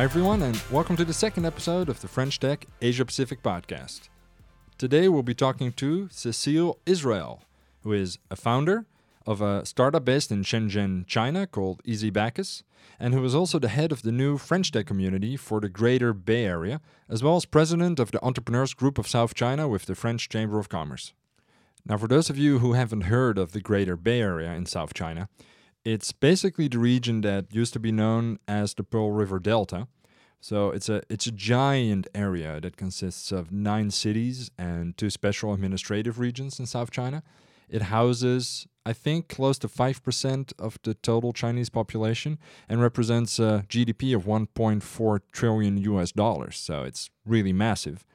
Hi, everyone, and welcome to the second episode of the French Tech Asia Pacific podcast. Today, we'll be talking to Cecile Israel, who is a founder of a startup based in Shenzhen, China called EasyBacchus, and who is also the head of the new French Tech community for the Greater Bay Area, as well as president of the Entrepreneurs Group of South China with the French Chamber of Commerce. Now, for those of you who haven't heard of the Greater Bay Area in South China, it's basically the region that used to be known as the Pearl River Delta. So it's a it's a giant area that consists of nine cities and two special administrative regions in South China. It houses, I think, close to five percent of the total Chinese population and represents a GDP of 1.4 trillion US dollars. So it's really massive.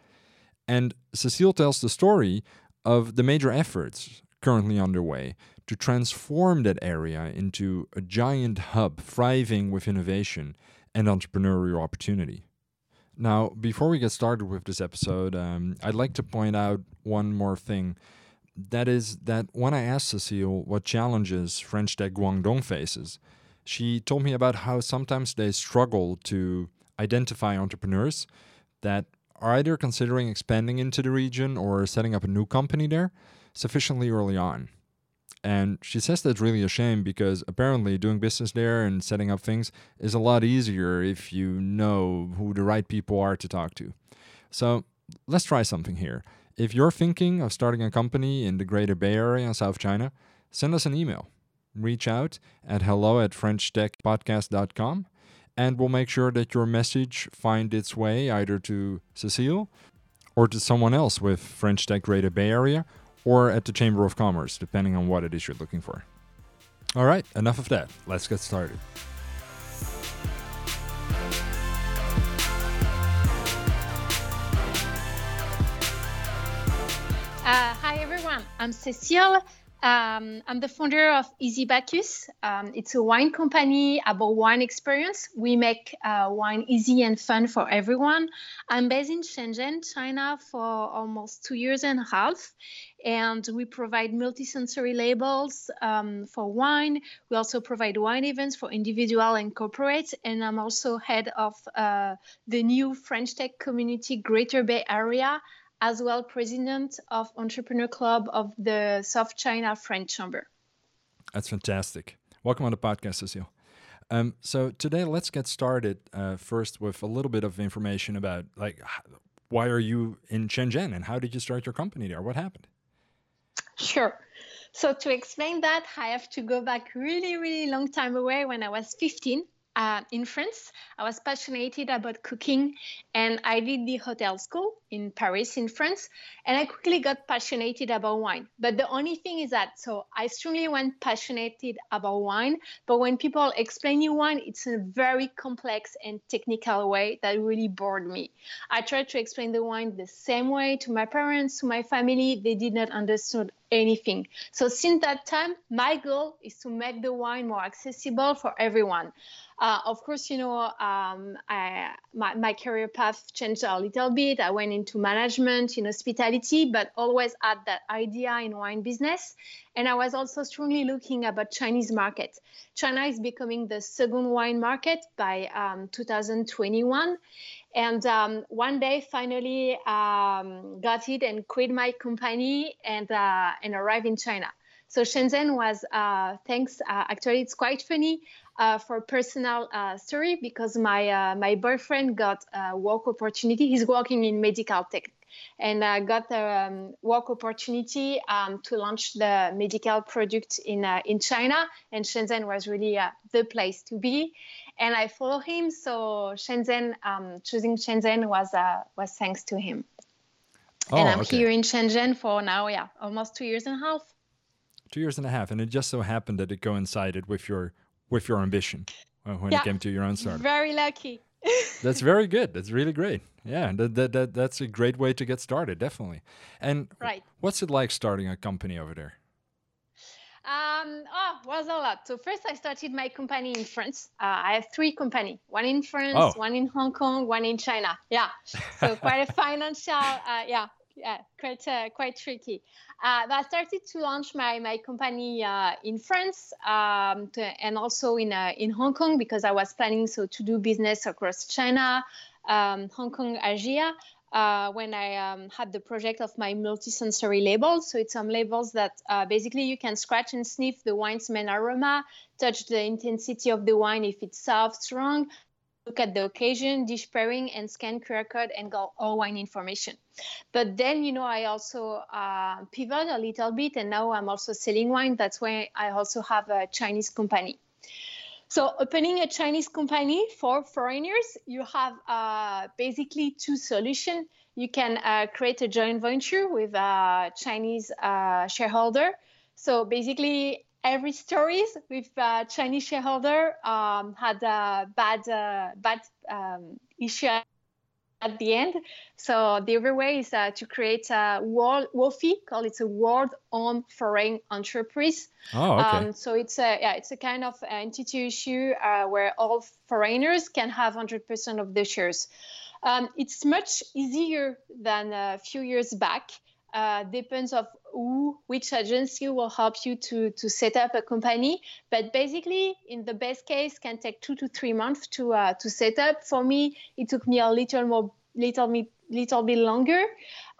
And Cecile tells the story of the major efforts currently underway to transform that area into a giant hub thriving with innovation and entrepreneurial opportunity. Now, before we get started with this episode, um, I'd like to point out one more thing. That is that when I asked Cecile what challenges French Tech Guangdong faces, she told me about how sometimes they struggle to identify entrepreneurs that are either considering expanding into the region or setting up a new company there sufficiently early on. And she says that's really a shame because apparently doing business there and setting up things is a lot easier if you know who the right people are to talk to. So let's try something here. If you're thinking of starting a company in the greater Bay Area in South China, send us an email. Reach out at hello at FrenchTechPodcast.com and we'll make sure that your message find its way either to Cecile or to someone else with French Tech Greater Bay Area or at the Chamber of Commerce, depending on what it is you're looking for. All right, enough of that. Let's get started. Uh, hi everyone, I'm Cecile. Um, I'm the founder of EasyBacchus. Um, it's a wine company about wine experience. We make uh, wine easy and fun for everyone. I'm based in Shenzhen, China, for almost two years and a half. And we provide multisensory labels um, for wine. We also provide wine events for individual and corporate. And I'm also head of uh, the new French Tech community Greater Bay Area as well president of Entrepreneur Club of the South China French Chamber. That's fantastic. Welcome on the podcast, Cecile. Um, so today, let's get started uh, first with a little bit of information about like why are you in Shenzhen and how did you start your company there? What happened? Sure. So to explain that, I have to go back really, really long time away when I was 15 uh, in France. I was passionate about cooking and I did the hotel school in Paris, in France. And I quickly got passionate about wine. But the only thing is that, so I strongly went passionate about wine. But when people explain you wine, it's a very complex and technical way that really bored me. I tried to explain the wine the same way to my parents, to my family. They did not understand anything. So since that time, my goal is to make the wine more accessible for everyone. Uh, of course, you know, um, I, my, my career path changed a little bit. I went into management in hospitality, but always had that idea in wine business. And I was also strongly looking about Chinese market. China is becoming the second wine market by um, 2021. And um, one day, finally, um, got it and quit my company and uh, and arrived in China. So Shenzhen was, uh, thanks. Uh, actually, it's quite funny uh, for personal uh, story because my uh, my boyfriend got a work opportunity. He's working in medical tech, and I got a um, work opportunity um, to launch the medical product in uh, in China. And Shenzhen was really uh, the place to be. And I follow him, so Shenzhen um, choosing Shenzhen was was thanks to him. Oh, and I'm okay. here in Shenzhen for now, yeah, almost two years and a half. Two years and a half, and it just so happened that it coincided with your with your ambition uh, when yeah, it came to your own startup. Very lucky. That's very good. That's really great. Yeah, that, that, that that's a great way to get started, definitely. And right. what's it like starting a company over there? Um, oh, was a lot. So first, I started my company in France. Uh, I have three company: one in France, oh. one in Hong Kong, one in China. Yeah, so quite a financial, uh, yeah, yeah, quite uh, quite tricky. Uh, I started to launch my my company uh, in France um, to, and also in uh, in Hong Kong because I was planning so to do business across China, um, Hong Kong, Asia. Uh, when I um, had the project of my multi-sensory labels, so it's some labels that uh, basically you can scratch and sniff the wine's main aroma, touch the intensity of the wine if it's soft, strong, look at the occasion, dish pairing, and scan QR code and got all wine information. But then, you know, I also uh, pivot a little bit, and now I'm also selling wine. That's why I also have a Chinese company. So, opening a Chinese company for foreigners, you have uh, basically two solutions. You can uh, create a joint venture with a Chinese uh, shareholder. So, basically, every stories with uh, Chinese shareholder um, had a bad uh, bad um, issue at the end. So the other way is uh, to create a world WOFE, called it's a world-owned foreign enterprise. Oh, okay. Um, so it's a yeah, it's a kind of entity issue uh, where all foreigners can have 100% of the shares. Um, it's much easier than a few years back uh, depends of who, which agency will help you to, to set up a company. But basically, in the best case, can take two to three months to uh, to set up. For me, it took me a little more, little bit, little bit longer.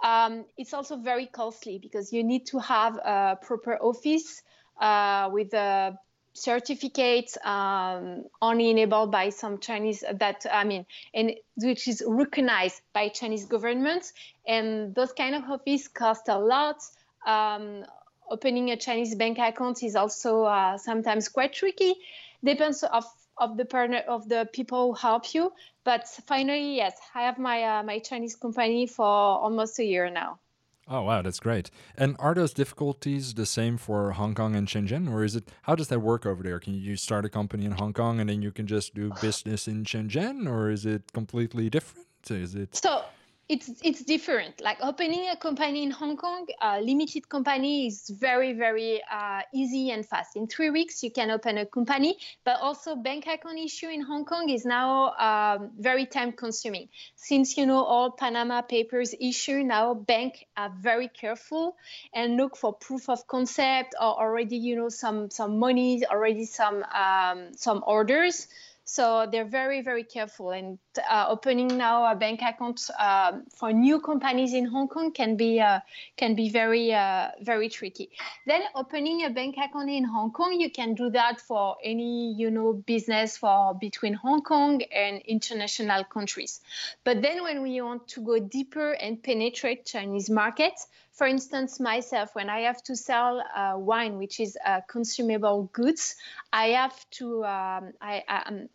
Um, it's also very costly because you need to have a proper office uh, with a certificates um, only enabled by some Chinese that I mean, and which is recognized by Chinese governments, and those kind of office cost a lot. Um, opening a Chinese bank account is also uh, sometimes quite tricky. Depends of of the partner of the people who help you. But finally, yes, I have my uh, my Chinese company for almost a year now. Oh wow, that's great. And are those difficulties the same for Hong Kong and Shenzhen, or is it how does that work over there? Can you start a company in Hong Kong and then you can just do business in Shenzhen, or is it completely different? Is it so? It's it's different. Like opening a company in Hong Kong, a limited company is very very uh, easy and fast. In three weeks, you can open a company. But also, bank account issue in Hong Kong is now um, very time consuming. Since you know all Panama Papers issue now, bank are very careful and look for proof of concept or already you know some some money, already some um, some orders. So they're very, very careful. And uh, opening now a bank account uh, for new companies in Hong Kong can be uh, can be very, uh, very tricky. Then opening a bank account in Hong Kong, you can do that for any you know business for between Hong Kong and international countries. But then when we want to go deeper and penetrate Chinese markets, for instance, myself, when I have to sell uh, wine, which is uh, consumable goods, I have to, um, I, I'm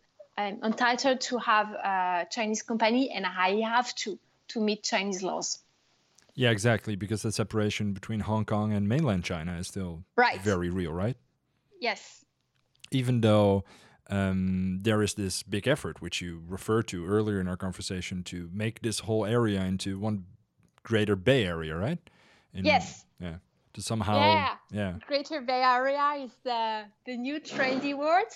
entitled to have a Chinese company and I have to, to meet Chinese laws. Yeah, exactly, because the separation between Hong Kong and mainland China is still right. very real, right? Yes. Even though um, there is this big effort, which you referred to earlier in our conversation, to make this whole area into one greater Bay Area, right? In, yes. Yeah. To somehow. Yeah. Yeah. Greater Bay Area is the the new trendy word.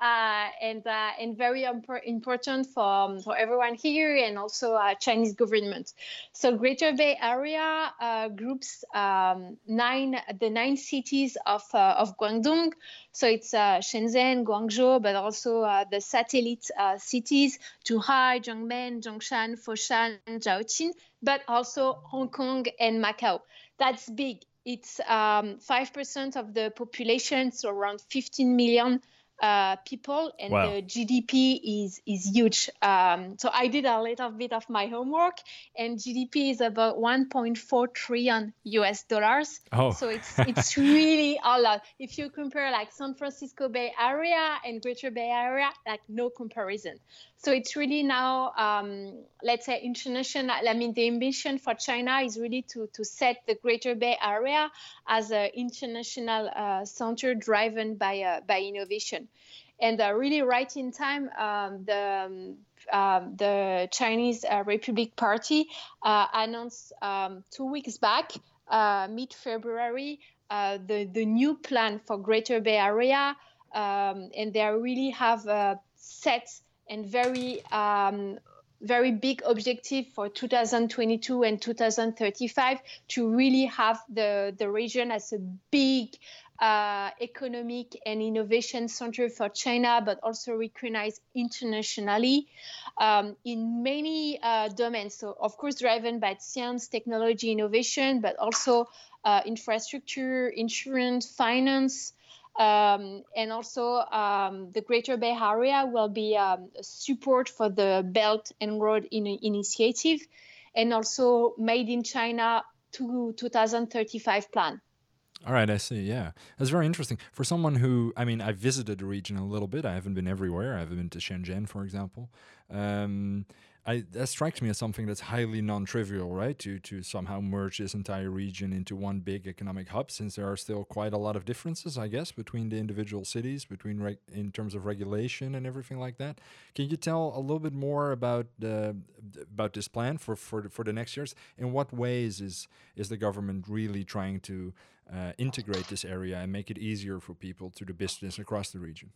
Uh, and uh, and very impor- important for um, for everyone here and also uh, Chinese government. So Greater Bay Area uh, groups um, nine the nine cities of uh, of Guangdong. So it's uh, Shenzhen, Guangzhou, but also the satellite cities Zhuhai, Jiangmen, Zhongshan, Foshan, Zhaoqing, but also Hong Kong and Macau. That's big. It's um, 5% of the population, so around 15 million uh, people, and wow. the GDP is is huge. Um, so I did a little bit of my homework, and GDP is about 1.4 trillion US dollars. Oh. So it's it's really a lot. If you compare like San Francisco Bay Area and Greater Bay Area, like no comparison. So it's really now, um, let's say, international. I mean, the ambition for China is really to, to set the Greater Bay Area as an international uh, center driven by uh, by innovation, and uh, really right in time, um, the um, um the Chinese uh, Republic Party uh, announced um, two weeks back, uh, mid February, the the new plan for Greater Bay Area, um, and they really have set and very um, very big objective for 2022 and 2035 to really have the, the region as a big uh, economic and innovation center for China, but also recognized internationally um, in many uh, domains. So, of course, driven by science, technology, innovation, but also uh, infrastructure, insurance, finance. Um, and also, um, the Greater Bay Area will be um, support for the Belt and Road in Initiative, and also Made in China to 2035 plan. All right, I see. Yeah, that's very interesting. For someone who, I mean, I visited the region a little bit. I haven't been everywhere. I haven't been to Shenzhen, for example. Um, I, that strikes me as something that's highly non-trivial, right? To to somehow merge this entire region into one big economic hub, since there are still quite a lot of differences, I guess, between the individual cities, between reg- in terms of regulation and everything like that. Can you tell a little bit more about uh, about this plan for for the, for the next years? In what ways is is the government really trying to uh, integrate this area and make it easier for people to do business across the region?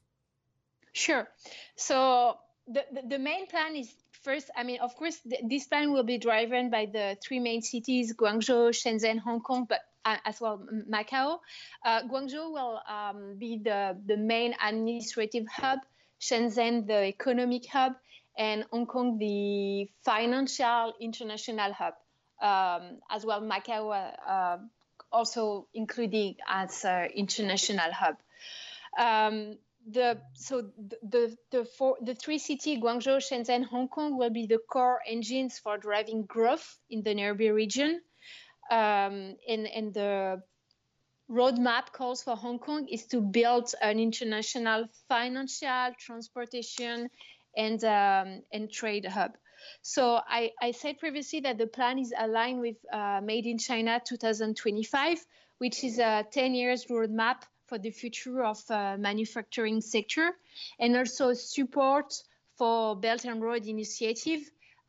Sure. So the, the, main plan is first, I mean, of course, th- this plan will be driven by the three main cities Guangzhou, Shenzhen, Hong Kong, but uh, as well Macau. Uh, Guangzhou will um, be the, the main administrative hub, Shenzhen, the economic hub, and Hong Kong, the financial international hub. Um, as well, Macau uh, uh also including as an international hub. Um, the so the the four the three city Guangzhou, Shenzhen, Hong Kong will be the core engines for driving growth in the nearby region. Um, and and the roadmap calls for Hong Kong is to build an international financial, transportation, and um, and trade hub. So I, I said previously that the plan is aligned with uh, Made in China 2025, which is a 10 years roadmap for the future of uh, manufacturing sector and also support for Belt and Road Initiative,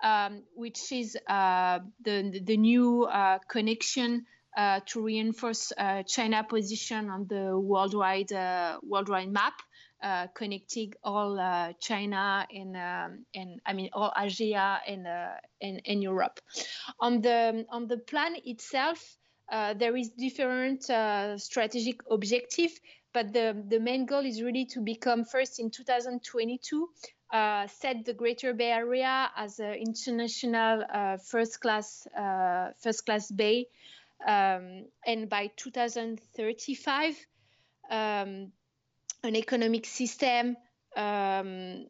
um, which is uh, the, the new uh, connection uh, to reinforce uh, China position on the worldwide uh, worldwide map, connecting all China and um, and I mean all Asia and, and and Europe. On the on the plan itself, uh, there is different uh, strategic objective, but the, the main goal is really to become first in 2022, uh, set the Greater Bay Area as an international uh, first class uh, first class bay, um, and by 2035, um, an economic system. Um,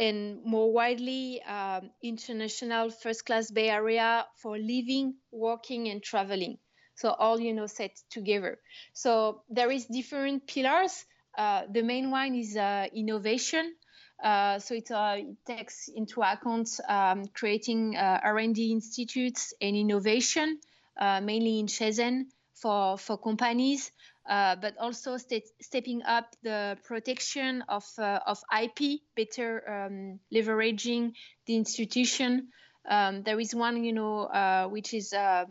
and more widely um, international first class bay area for living working and traveling so all you know set together. So there is different pillars. Uh, the main one is uh, innovation. Uh, so it, uh, it, takes into account um, creating uh, R&D institutes and innovation, uh, mainly in Shenzhen for, for companies, but also stepping up the protection of, of IP, better um, leveraging the institution. Um, there is one, you know, which is um,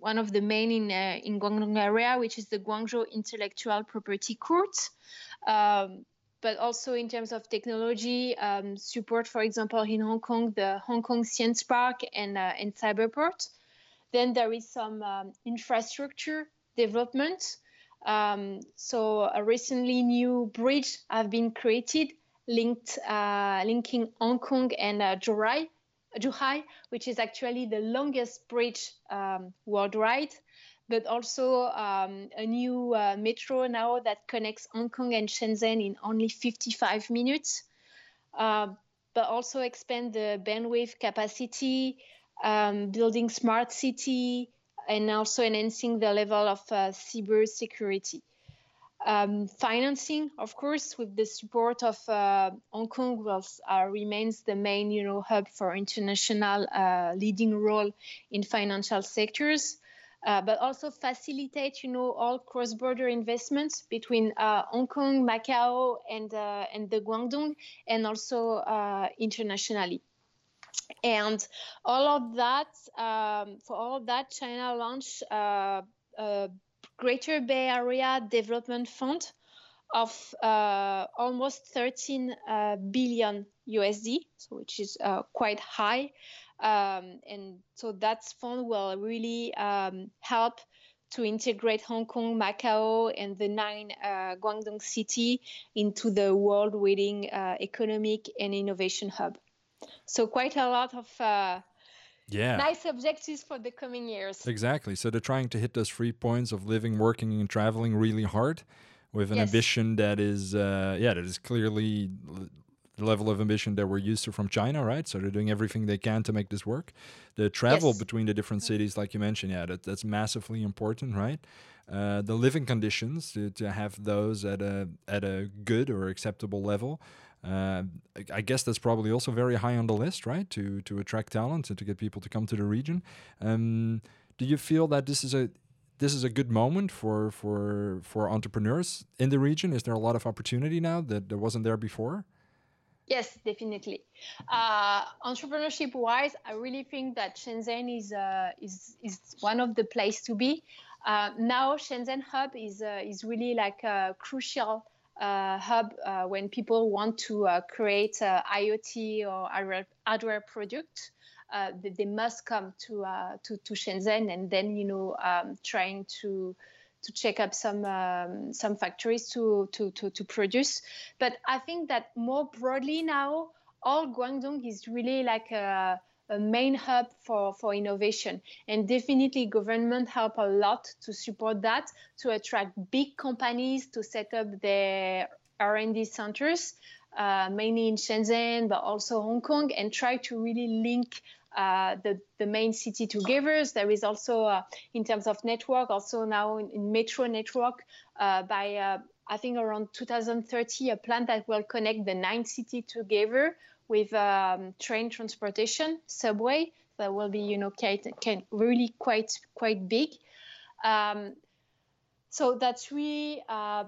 one of the main in uh, in Guangdong area, which is the Guangzhou Intellectual Property Court. Um, but also in terms of technology um, support, for example, in Hong Kong, the Hong Kong Science Park and uh, and Cyberport. Then there is some um, infrastructure development. Um, so a recently new bridge have been created, linked uh, linking Hong Kong and uh, Zhuhai Zhuhai, which is actually the longest bridge um, worldwide, but also um, a new uh, metro now that connects Hong Kong and Shenzhen in only 55 minutes. Uh, but also expand the bandwidth capacity, um, building smart city, and also enhancing the level of uh, cyber security. Um, financing, of course, with the support of uh, Hong Kong, uh, remains the main, you know, hub for international uh, leading role in financial sectors, uh, but also facilitate, you know, all cross-border investments between uh, Hong Kong, Macau, and uh, and the Guangdong, and also internationally. And all of that, um, for all of that, China launched Greater Bay Area Development Fund, of uh, almost 13 uh, billion USD, so which is uh, quite high. Um, and so that fund will really um, help to integrate Hong Kong, Macau, and the nine uh, Guangdong city into the world-leading uh, economic and innovation hub. So quite a lot of uh, yeah. nice objectives for the coming years. Exactly. So they're trying to hit those three points of living, working, and traveling really hard with an Yes. ambition that is, uh, yeah, that is clearly the level of ambition that we're used to from China, right? So they're doing everything they can to make this work. The travel Yes. between the different cities, like you mentioned, yeah, that, that's massively important, right? Uh, the living conditions to, to have those at a at a good or acceptable level. Uh, I- guess that's probably also very high on the list, right? To to attract talent and to get people to come to the region. Um, do you feel that this is a this is a good moment for for for entrepreneurs in the region? Is there a lot of opportunity now that there wasn't there before? Yes, definitely. Uh, entrepreneurship wise, I really think that Shenzhen is uh, is is one of the place to be. Uh, now Shenzhen hub is uh, is really like a crucial uh, hub uh, when people want to uh, create uh, IoT or hardware, product. Uh, they, must come to, uh, to to Shenzhen and then you know um, trying to to check up some um, some factories to, to to to produce. But I think that more broadly now, all Guangdong is really like a, a main hub for, for innovation, and definitely government help a lot to support that to attract big companies to set up their R&D centers, uh, mainly in Shenzhen, but also Hong Kong, and try to really link uh, the, the main city together. There is also, uh, in terms of network, also now in, in metro network, uh, by uh, I think around 2030, a plan that will connect the nine city together with um, train transportation, subway. That will be, you know, quite, can really quite quite big. Um, so that's really uh,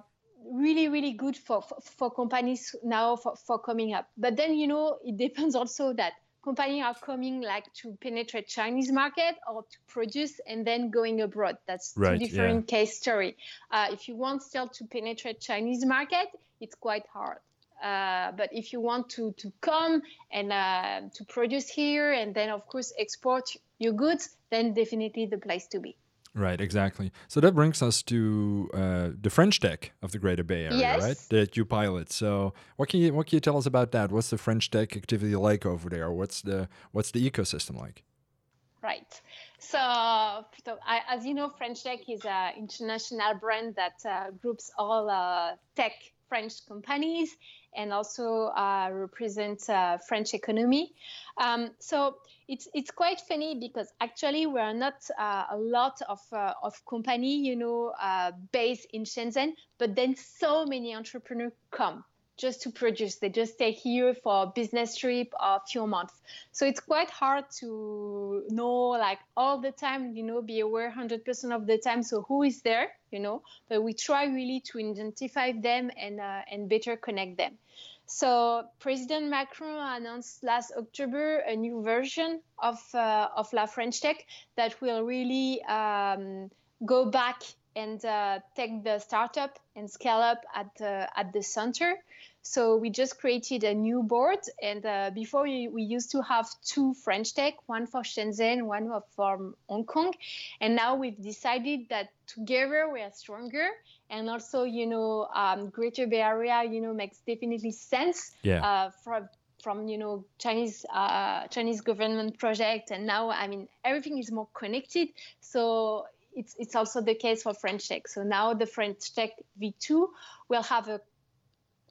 really really good for, for, for companies now for, for coming up but then you know it depends also that companies are coming like to penetrate chinese market or to produce and then going abroad that's Right, different case story uh, if you want still to penetrate chinese market it's quite hard uh, but if you want to to come and uh, to produce here and then of course export your goods then definitely the place to be Right, exactly. So that brings us to uh, the French Tech of the Greater Bay Area, Yes. right? That you pilot. So what can you what can you tell us about that? What's the French Tech activity like over there? What's the what's the ecosystem like? Right. So, so I, as you know, French Tech is an international brand that uh, groups all uh, tech French companies and also uh, represents uh, French economy. Um, so it's it's quite funny because actually we are not uh, a lot of uh, of company, you know, uh, based in Shenzhen, but then so many entrepreneurs come just to produce. They just stay here for a business trip or a few months. So it's quite hard to know like all the time, you know, be aware 100% of the time. So who is there, you know, but we try really to identify them and, uh, and better connect them. So President Macron announced last October a new version of, uh, of La French Tech that will really um, go back and uh, take the startup and scale up at the, at the center. So we just created a new board, and uh, before we, we used to have two French Tech, one for Shenzhen, one for Hong Kong, and now we've decided that together we are stronger, and also you know um, Greater Bay Area, you know, makes definitely sense Yeah. uh, from from you know Chinese uh, Chinese government project, and now I mean everything is more connected, so it's it's also the case for French Tech. So now the French Tech V2 will have a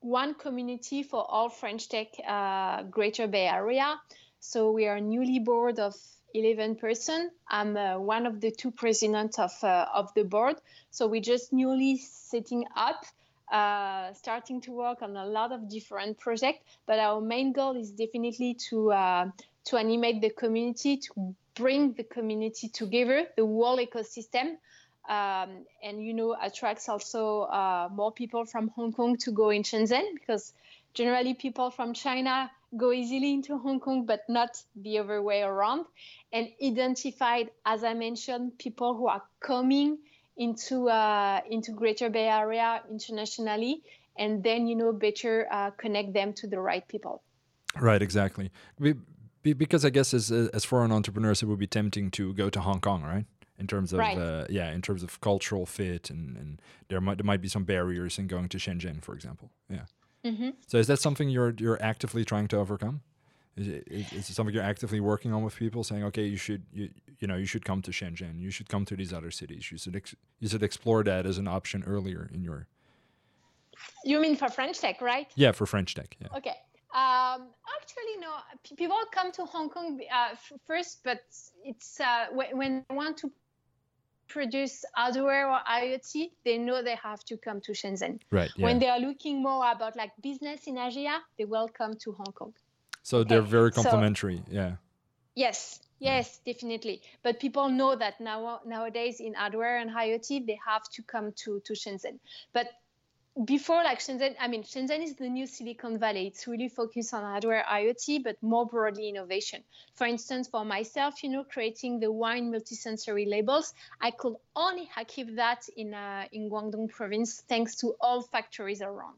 one community for all French Tech uh, Greater Bay Area. So we are newly board of 11 person. I'm uh, one of the two presidents of uh, of the board. So we just newly setting up. Uh, starting to work on a lot of different projects, but our main goal is definitely to uh, to animate the community, to bring the community together, the whole ecosystem, um, and you know attracts also uh, more people from Hong Kong to go in Shenzhen because generally people from China go easily into Hong Kong, but not the other way around. And identified, as I mentioned, people who are coming into uh, into Greater Bay Area internationally, and then you know better uh, connect them to the right people. Right, exactly. Because I guess as as foreign entrepreneurs, it would be tempting to go to Hong Kong, right? In terms of right. uh, yeah, in terms of cultural fit, and, and there might there might be some barriers in going to Shenzhen, for example. Yeah. Mm-hmm. So is that something you're you're actively trying to overcome? Is it, is it something you're actively working on with people, saying, okay, you should you you know you should come to Shenzhen, you should come to these other cities, you should ex- you should explore that as an option earlier in your. You mean for French Tech, right? Yeah, for French Tech. Yeah. Okay. Um, actually, no. People come to Hong Kong uh, first, but it's uh, when, when they want to produce hardware or IoT, they know they have to come to Shenzhen. Right. Yeah. When they are looking more about like business in Asia, they will come to Hong Kong. So they're very complementary. So, yeah. Yes. Yes, definitely. But people know that now nowadays in hardware and IoT, they have to come to to Shenzhen. But before like Shenzhen, I mean, Shenzhen is the new Silicon Valley. It's really focused on hardware IoT, but more broadly innovation. For instance, for myself, you know, creating the wine multisensory labels, I could only achieve that in uh, in Guangdong province thanks to all factories around.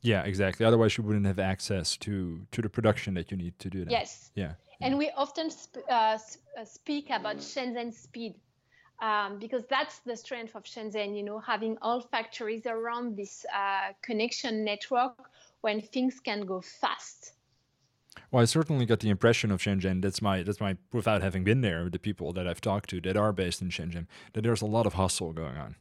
Yeah, exactly. Otherwise, you wouldn't have access to to the production that you need to do that. Yes. Yeah. And we often sp- uh, uh speak about Shenzhen speed um, because that's the strength of Shenzhen, you know, having all factories around this uh, connection network when things can go fast. Well, I certainly got the impression of Shenzhen. That's my that's my without having been there. The people that I've talked to that are based in Shenzhen, that there's a lot of hustle going on.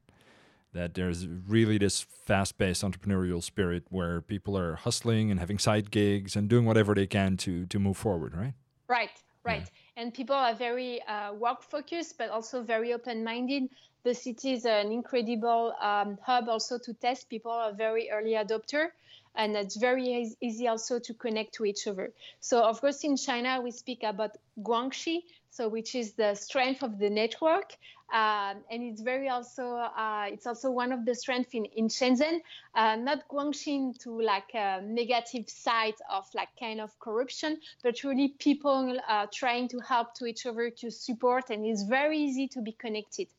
That there's really this fast-paced entrepreneurial spirit where people are hustling and having side gigs and doing whatever they can to to move forward. Right. Right. Right. Yeah and people are very uh, work focused but also very open minded the city is an incredible um, hub also to test. People are very early adopter and it's very easy also to connect to each other. So of course in china we speak about guanxi so which is the strength of the network um, and it's very also uh, it's also one of the strengths in, in Shenzhen, uh, not Guangxin to like a negative side of like kind of corruption, but really people uh, trying to help to each other to support, and it's very easy to be connected.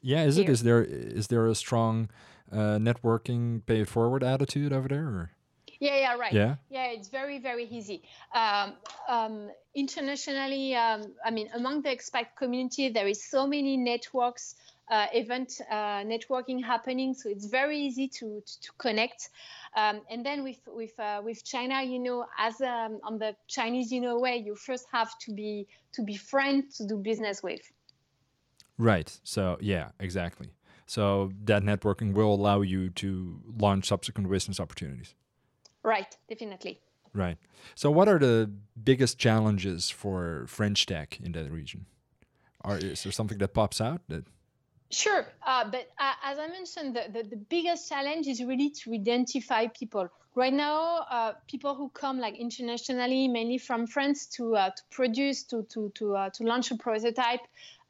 Yeah, is here. it? Is there is there a strong uh, networking pay forward attitude over there? Or? Yeah, yeah, right. Yeah, yeah, it's very, very easy. Um, um, internationally, um, I mean, among the expat community, there is so many networks, uh, event uh, networking happening, so it's very easy to to, to connect. Um, and then with with uh, with China, you know, as um, on the Chinese, you know, way, you first have to be to be friends to do business with. Right. So yeah, exactly. So that networking will allow you to launch subsequent business opportunities. Right, definitely. Right. So, what are the biggest challenges for French tech in that region? Are is there something that pops out that? Sure, uh, but uh, as I mentioned, the, the, the, biggest challenge is really to identify people. Right now, uh, people who come like internationally, mainly from France, to uh, to produce to to to uh, to launch a prototype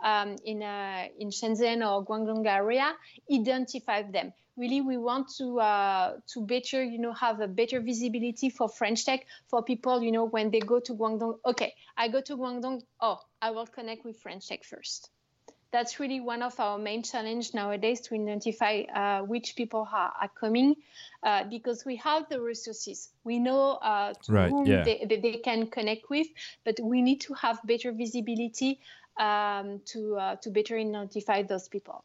um, in uh, in Shenzhen or Guangdong area, identify them really we want to uh, to better you know have a better visibility for french tech for people you know when they go to guangdong. Okay i go to guangdong. Oh i will connect with french tech first. That's really one of our main challenge nowadays to identify uh, which people are, are coming uh, because we have the resources. We know uh, to right, whom yeah. they, they, can connect with but we need to have better visibility um, to uh, to better identify those people.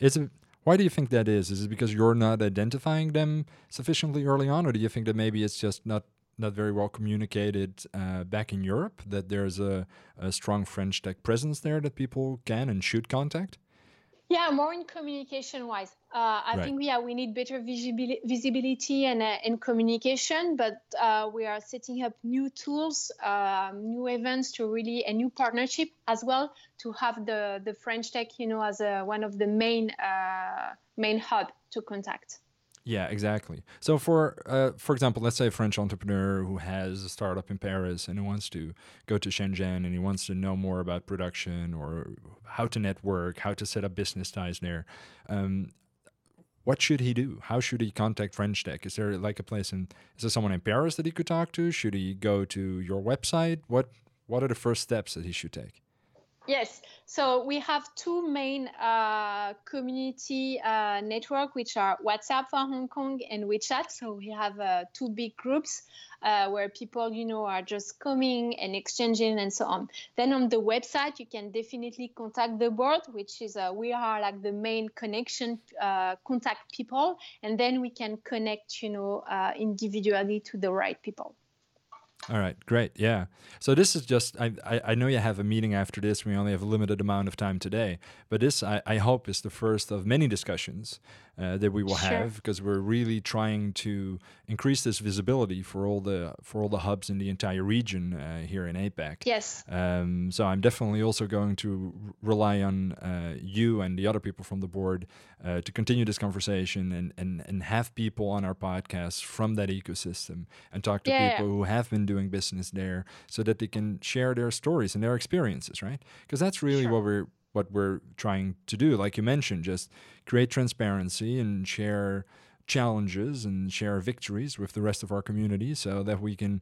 It's a why do you think that is? Is it because you're not identifying them sufficiently early on, or do you think that maybe it's just not not very well communicated uh, back in Europe that there's a, a strong French tech presence there that people can and should contact? Yeah, more in communication wise. Uh, I right. think yeah, we need better visibility, visibility and, uh, and communication, but uh, we are setting up new tools, um, new events to really, a new partnership as well to have the, the French Tech, you know, as a, one of the main, uh, main hub to contact. Yeah, exactly. So for uh, for example, let's say a French entrepreneur who has a startup in Paris and he wants to go to Shenzhen and he wants to know more about production or how to network, how to set up business ties there. Um, what should he do? How should he contact French Tech? Is there like a place in? Is there someone in Paris that he could talk to? Should he go to your website? What What are the first steps that he should take? Yes. So we have two main uh, community uh, network, which are WhatsApp for Hong Kong and WeChat. So we have uh, two big groups uh, where people, you know, are just coming and exchanging and so on. Then on the website, you can definitely contact the board, which is uh, we are like the main connection uh, contact people, and then we can connect, you know, individually to the right people. All right, great. Yeah. So this is just, I, I, I, know you have a meeting after this. We only have a limited amount of time today, but this, I, I hope, is the first of many discussions uh, that we will sure. have because we're really trying to increase this visibility for all the for all the hubs in the entire region uh, here in APAC. Yes. Um, so I'm definitely also going to rely on uh, you and the other people from the board uh, to continue this conversation and, and and have people on our podcast from that ecosystem and talk to yeah, people who have been doing business there so that they can share their stories and their experiences, right? Because that's really sure. what we're what we're trying to do. Like you mentioned, just create transparency and share challenges and share victories with the rest of our community so that we can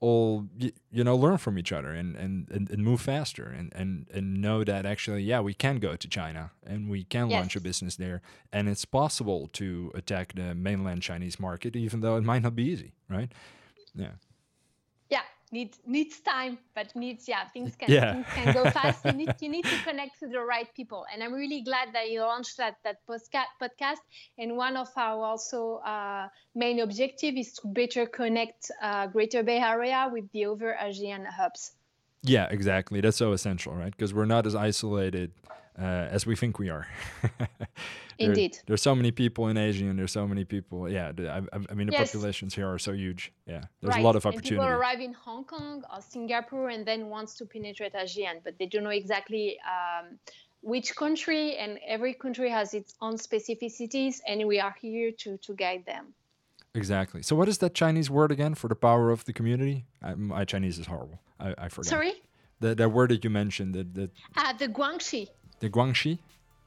all you know learn from each other and and, and, and move faster and, and and know that actually yeah we can go to china and we can yes. launch a business there and it's possible to attack the mainland chinese market even though it might not be easy right yeah needs needs time, but needs yeah things can yeah. things can go fast. you need you need to connect to the right people, and I'm really glad that you launched that that podcast. And one of our also uh, main objective is to better connect uh, Greater Bay Area with the other Asian hubs. Yeah, exactly. That's so essential, right? Because we're not as isolated uh, as we think we are. Indeed. There's so many people in Asia, and there's so many people. Yeah, I, I mean the yes. populations here are so huge. Yeah, there's right. a lot of opportunity. And people arrive in Hong Kong or Singapore and then wants to penetrate ASEAN, but they don't know exactly. Um, which country and every country has its own specificities and we are here to to guide them exactly so what is that chinese word again for the power of the community I, my chinese is horrible i, I forgot sorry the, that word that you mentioned that, that uh, the guanxi the guanxi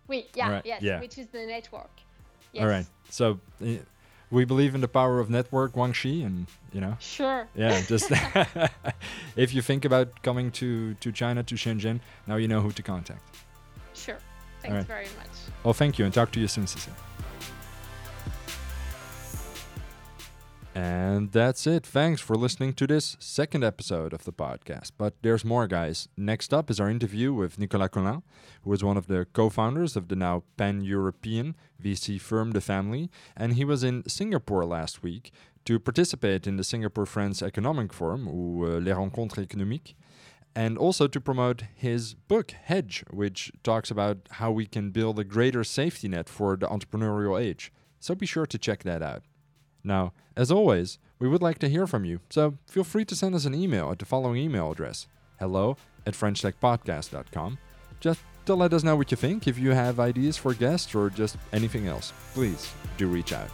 Oui, yeah, right. yes, yeah. which is the network. Yes. All right. So uh, we believe in the power of network, Guanxi, and you know. Sure. Yeah, just if you think about coming to to China to Shenzhen, now you know who to contact. Sure. Thanks right. very much. Well, thank you, and talk to you soon, Cecile. And that's it. Thanks for listening to this second episode of the podcast. But there's more, guys. Next up is our interview with Nicolas Colin, who is one of the co founders of the now pan European VC firm The Family. And he was in Singapore last week to participate in the Singapore France Economic Forum, ou uh, Les Rencontres Économiques, and also to promote his book, Hedge, which talks about how we can build a greater safety net for the entrepreneurial age. So be sure to check that out. Now, as always, we would like to hear from you, so feel free to send us an email at the following email address hello at FrenchTechPodcast.com. Just to let us know what you think. If you have ideas for guests or just anything else, please do reach out.